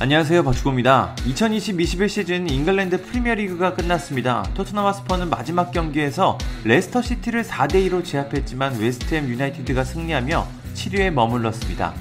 안녕하세요 박주호입니다. 2020-21 시즌 잉글랜드 프리미어리그가 끝났습니다. 토트넘 홋스퍼는 마지막 경기에서 레스터 시티를 4대2로 제압했지만 웨스트햄 유나이티드가 승리하며 7위에 머물렀습니다.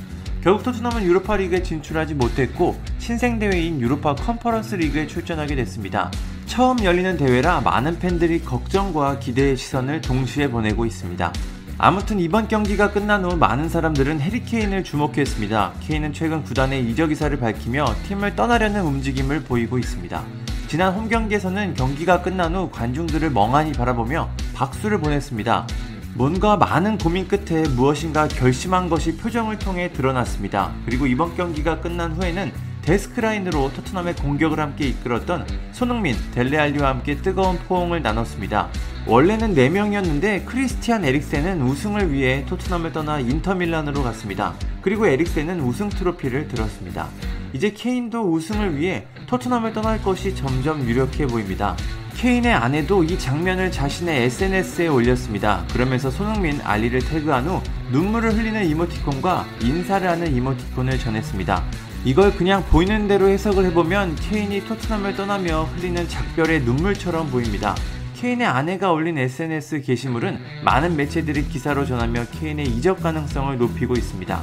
결국 토트넘은 유로파 리그에 진출하지 못했고 신생 대회인 유로파 컨퍼런스 리그에 출전하게 됐습니다. 처음 열리는 대회라 많은 팬들이 걱정과 기대의 시선을 동시에 보내고 있습니다. 아무튼 이번 경기가 끝난 후 많은 사람들은 해리 케인을 주목했습니다. 케인은 최근 구단의 이적 의사를 밝히며 팀을 떠나려는 움직임을 보이고 있습니다. 지난 홈 경기에서는 경기가 끝난 후 관중들을 멍하니 바라보며 박수를 보냈습니다. 뭔가 많은 고민 끝에 무엇인가 결심한 것이 표정을 통해 드러났습니다. 그리고 이번 경기가 끝난 후에는 데스크라인으로 토트넘의 공격을 함께 이끌었던 손흥민, 델레알리와 함께 뜨거운 포옹을 나눴습니다. 원래는 4명이었는데 크리스티안 에릭센은 우승을 위해 토트넘을 떠나 인터밀란으로 갔습니다. 그리고 에릭센은 우승 트로피를 들었습니다. 이제 케인도 우승을 위해 토트넘을 떠날 것이 점점 유력해 보입니다. 케인의 아내도 이 장면을 자신의 SNS에 올렸습니다. 그러면서 손흥민, 알리를 태그한 후 눈물을 흘리는 이모티콘과 인사를 하는 이모티콘을 전했습니다. 이걸 그냥 보이는 대로 해석을 해보면 케인이 토트넘을 떠나며 흘리는 작별의 눈물처럼 보입니다. 케인의 아내가 올린 SNS 게시물은 많은 매체들이 기사로 전하며 케인의 이적 가능성을 높이고 있습니다.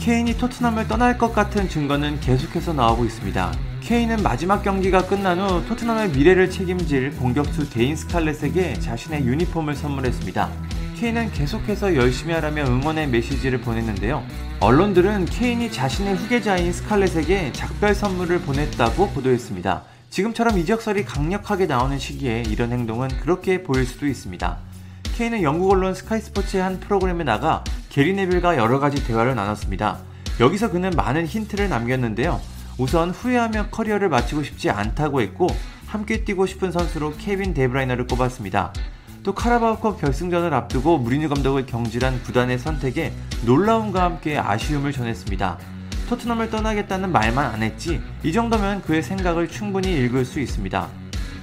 케인이 토트넘을 떠날 것 같은 증거는 계속해서 나오고 있습니다. 케인은 마지막 경기가 끝난 후 토트넘의 미래를 책임질 공격수 데인 스칼렛에게 자신의 유니폼을 선물했습니다. 케인은 계속해서 열심히 하라며 응원의 메시지를 보냈는데요. 언론들은 케인이 자신의 후계자인 스칼렛에게 작별 선물을 보냈다고 보도했습니다. 지금처럼 이적설이 강력하게 나오는 시기에 이런 행동은 그렇게 보일 수도 있습니다. 케인은 영국 언론 스카이스포츠의 한 프로그램에 나가 게리 네빌과 여러 가지 대화를 나눴습니다. 여기서 그는 많은 힌트를 남겼는데요. 우선 후회하며 커리어를 마치고 싶지 않다고 했고 함께 뛰고 싶은 선수로 케빈 데브라이너를 꼽았습니다. 또 카라바오컵 결승전을 앞두고 무리뉴 감독을 경질한 구단의 선택에 놀라움과 함께 아쉬움을 전했습니다. 토트넘을 떠나겠다는 말만 안 했지 이 정도면 그의 생각을 충분히 읽을 수 있습니다.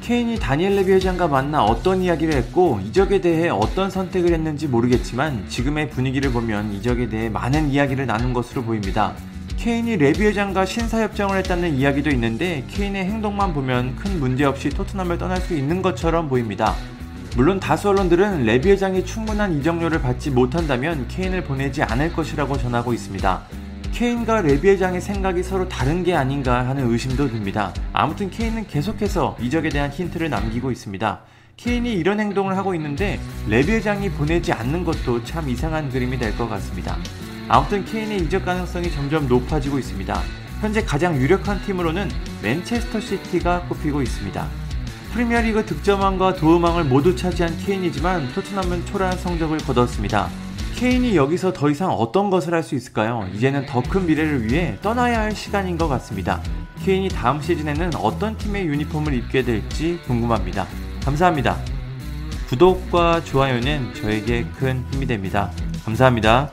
케인이 다니엘 레비 회장과 만나 어떤 이야기를 했고 이적에 대해 어떤 선택을 했는지 모르겠지만 지금의 분위기를 보면 이적에 대해 많은 이야기를 나눈 것으로 보입니다. 케인이 레비 회장과 신사협정을 했다는 이야기도 있는데 케인의 행동만 보면 큰 문제 없이 토트넘을 떠날 수 있는 것처럼 보입니다. 물론 다수 언론들은 레비 회장이 충분한 이적료를 받지 못한다면 케인을 보내지 않을 것이라고 전하고 있습니다. 케인과 레비 회장의 생각이 서로 다른 게 아닌가 하는 의심도 듭니다. 아무튼 케인은 계속해서 이적에 대한 힌트를 남기고 있습니다. 케인이 이런 행동을 하고 있는데 레비 회장이 보내지 않는 것도 참 이상한 그림이 될 것 같습니다. 아무튼 케인의 이적 가능성이 점점 높아지고 있습니다. 현재 가장 유력한 팀으로는 맨체스터 시티가 꼽히고 있습니다. 프리미어리그 득점왕과 도움왕을 모두 차지한 케인이지만 토트넘은 초라한 성적을 거뒀습니다. 케인이 여기서 더 이상 어떤 것을 할 수 있을까요? 이제는 더 큰 미래를 위해 떠나야 할 시간인 것 같습니다. 케인이 다음 시즌에는 어떤 팀의 유니폼을 입게 될지 궁금합니다. 감사합니다. 구독과 좋아요는 저에게 큰 힘이 됩니다. 감사합니다.